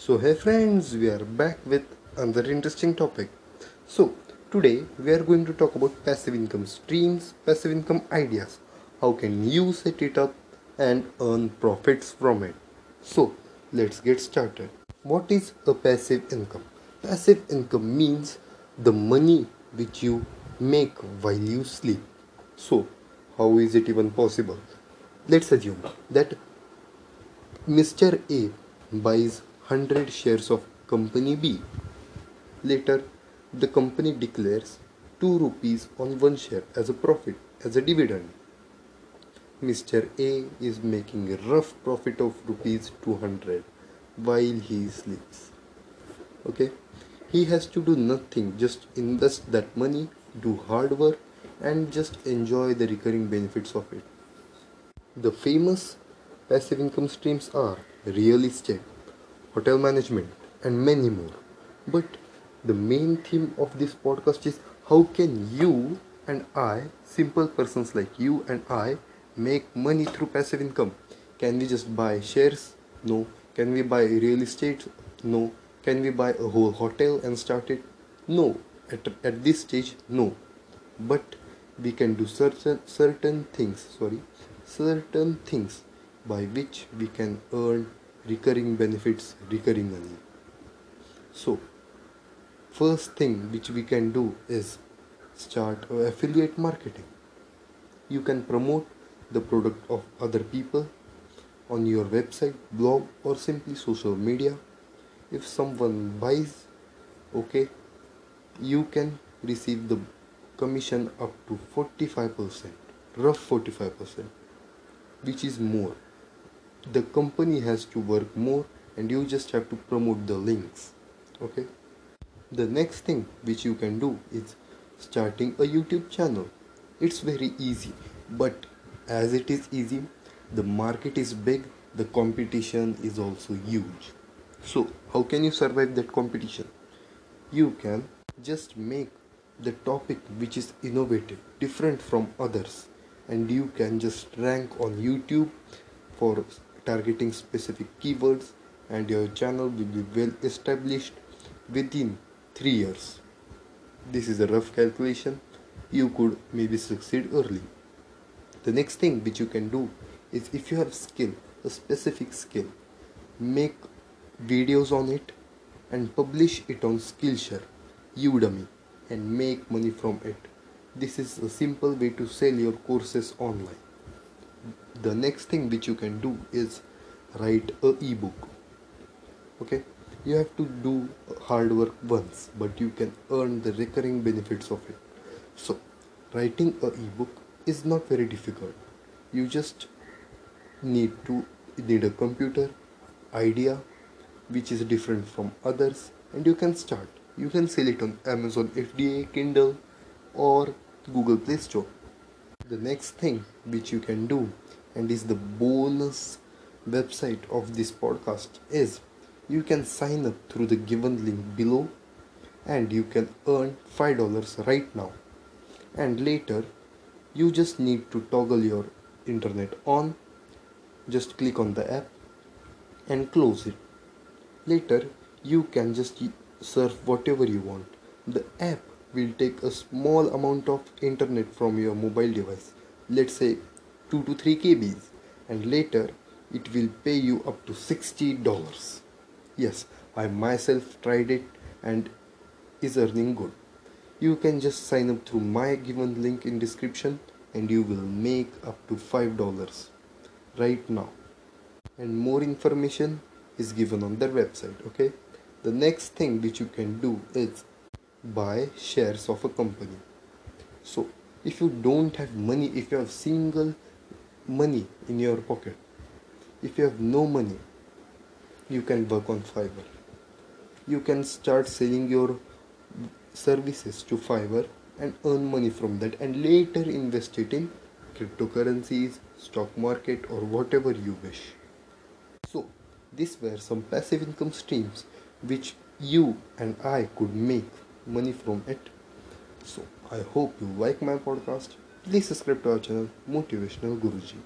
So, hey friends, we are back with another interesting topic. So, today we are going to talk about passive income streams, passive income ideas. How can you set it up and earn profits from it? So, let's get started. What is a passive income? Passive income means the money which you make while you sleep. So, how is it even possible? Let's assume that Mr. A buys 100 shares of company B. Later, the company declares 2 rupees on one share as a profit, as a dividend. Mr. A is making a rough profit of rupees 200 while he sleeps. Okay, he has to do nothing, just invest that money, do hard work, and just enjoy the recurring benefits of it. The famous passive income streams are real estate, hotel management, and many more. But the main theme of this podcast is how can you and I, simple persons like you and I, make money through passive income? Can we just buy shares? No. Can we buy real estate? No. Can we buy a whole hotel and start it? No. At, at this stage, no. But we can do certain certain things. Sorry, certain things by which we can earn recurring benefits, recurring money. So, first thing which we can do is start affiliate marketing. You can promote the product of other people on your website, blog, or simply social media. If someone buys, okay, you can receive the commission up to 45%, rough 45%, which is more the company has to work more and you just have to promote the links okay? The next thing which you can do is starting a youtube channel. It's very easy but as it is easy the market is big the competition is also huge. So how can you survive that competition? You can just make the topic which is innovative different from others and you can just rank on youtube for targeting specific keywords and your channel will be well established within 3 years. This is a rough calculation. You could maybe succeed early. The next thing which you can do is if you have skill, a specific skill, make videos on it and publish it on Skillshare, Udemy and make money from it. This is a simple way to sell your courses online the next thing which you can do is write a ebook. Okay? You have to do hard work once but you can earn the recurring benefits of it. So writing a ebook is not very difficult. You just need to need a computer idea which is different from others and you can start. You can sell it on amazon fba kindle or google play store the next thing which you can do and is the bonus website of this podcast is you can sign up through the given link below and you can earn $5 right now. And later you just need to toggle your internet on just click on the app and close it. Later you can just surf whatever you want. The app will take a small amount of internet from your mobile device let's say 2 to 3 kbs and later it will pay you up to 60 dollars. Yes i myself tried it and is earning good. You can just sign up through my given link in description and you will make up to 5 dollars right now. And more information is given on their website okay? The next thing which you can do is buy shares of a company so if you don't have money if you have single money in your pocket. If you have no money, you can work on Fiverr. You can start selling your services to Fiverr and earn money from that and later invest it in cryptocurrencies, stock market or whatever you wish. So, these were some passive income streams which you and I could make money from it. So, I hope you like my podcast please subscribe to our channel motivational guruji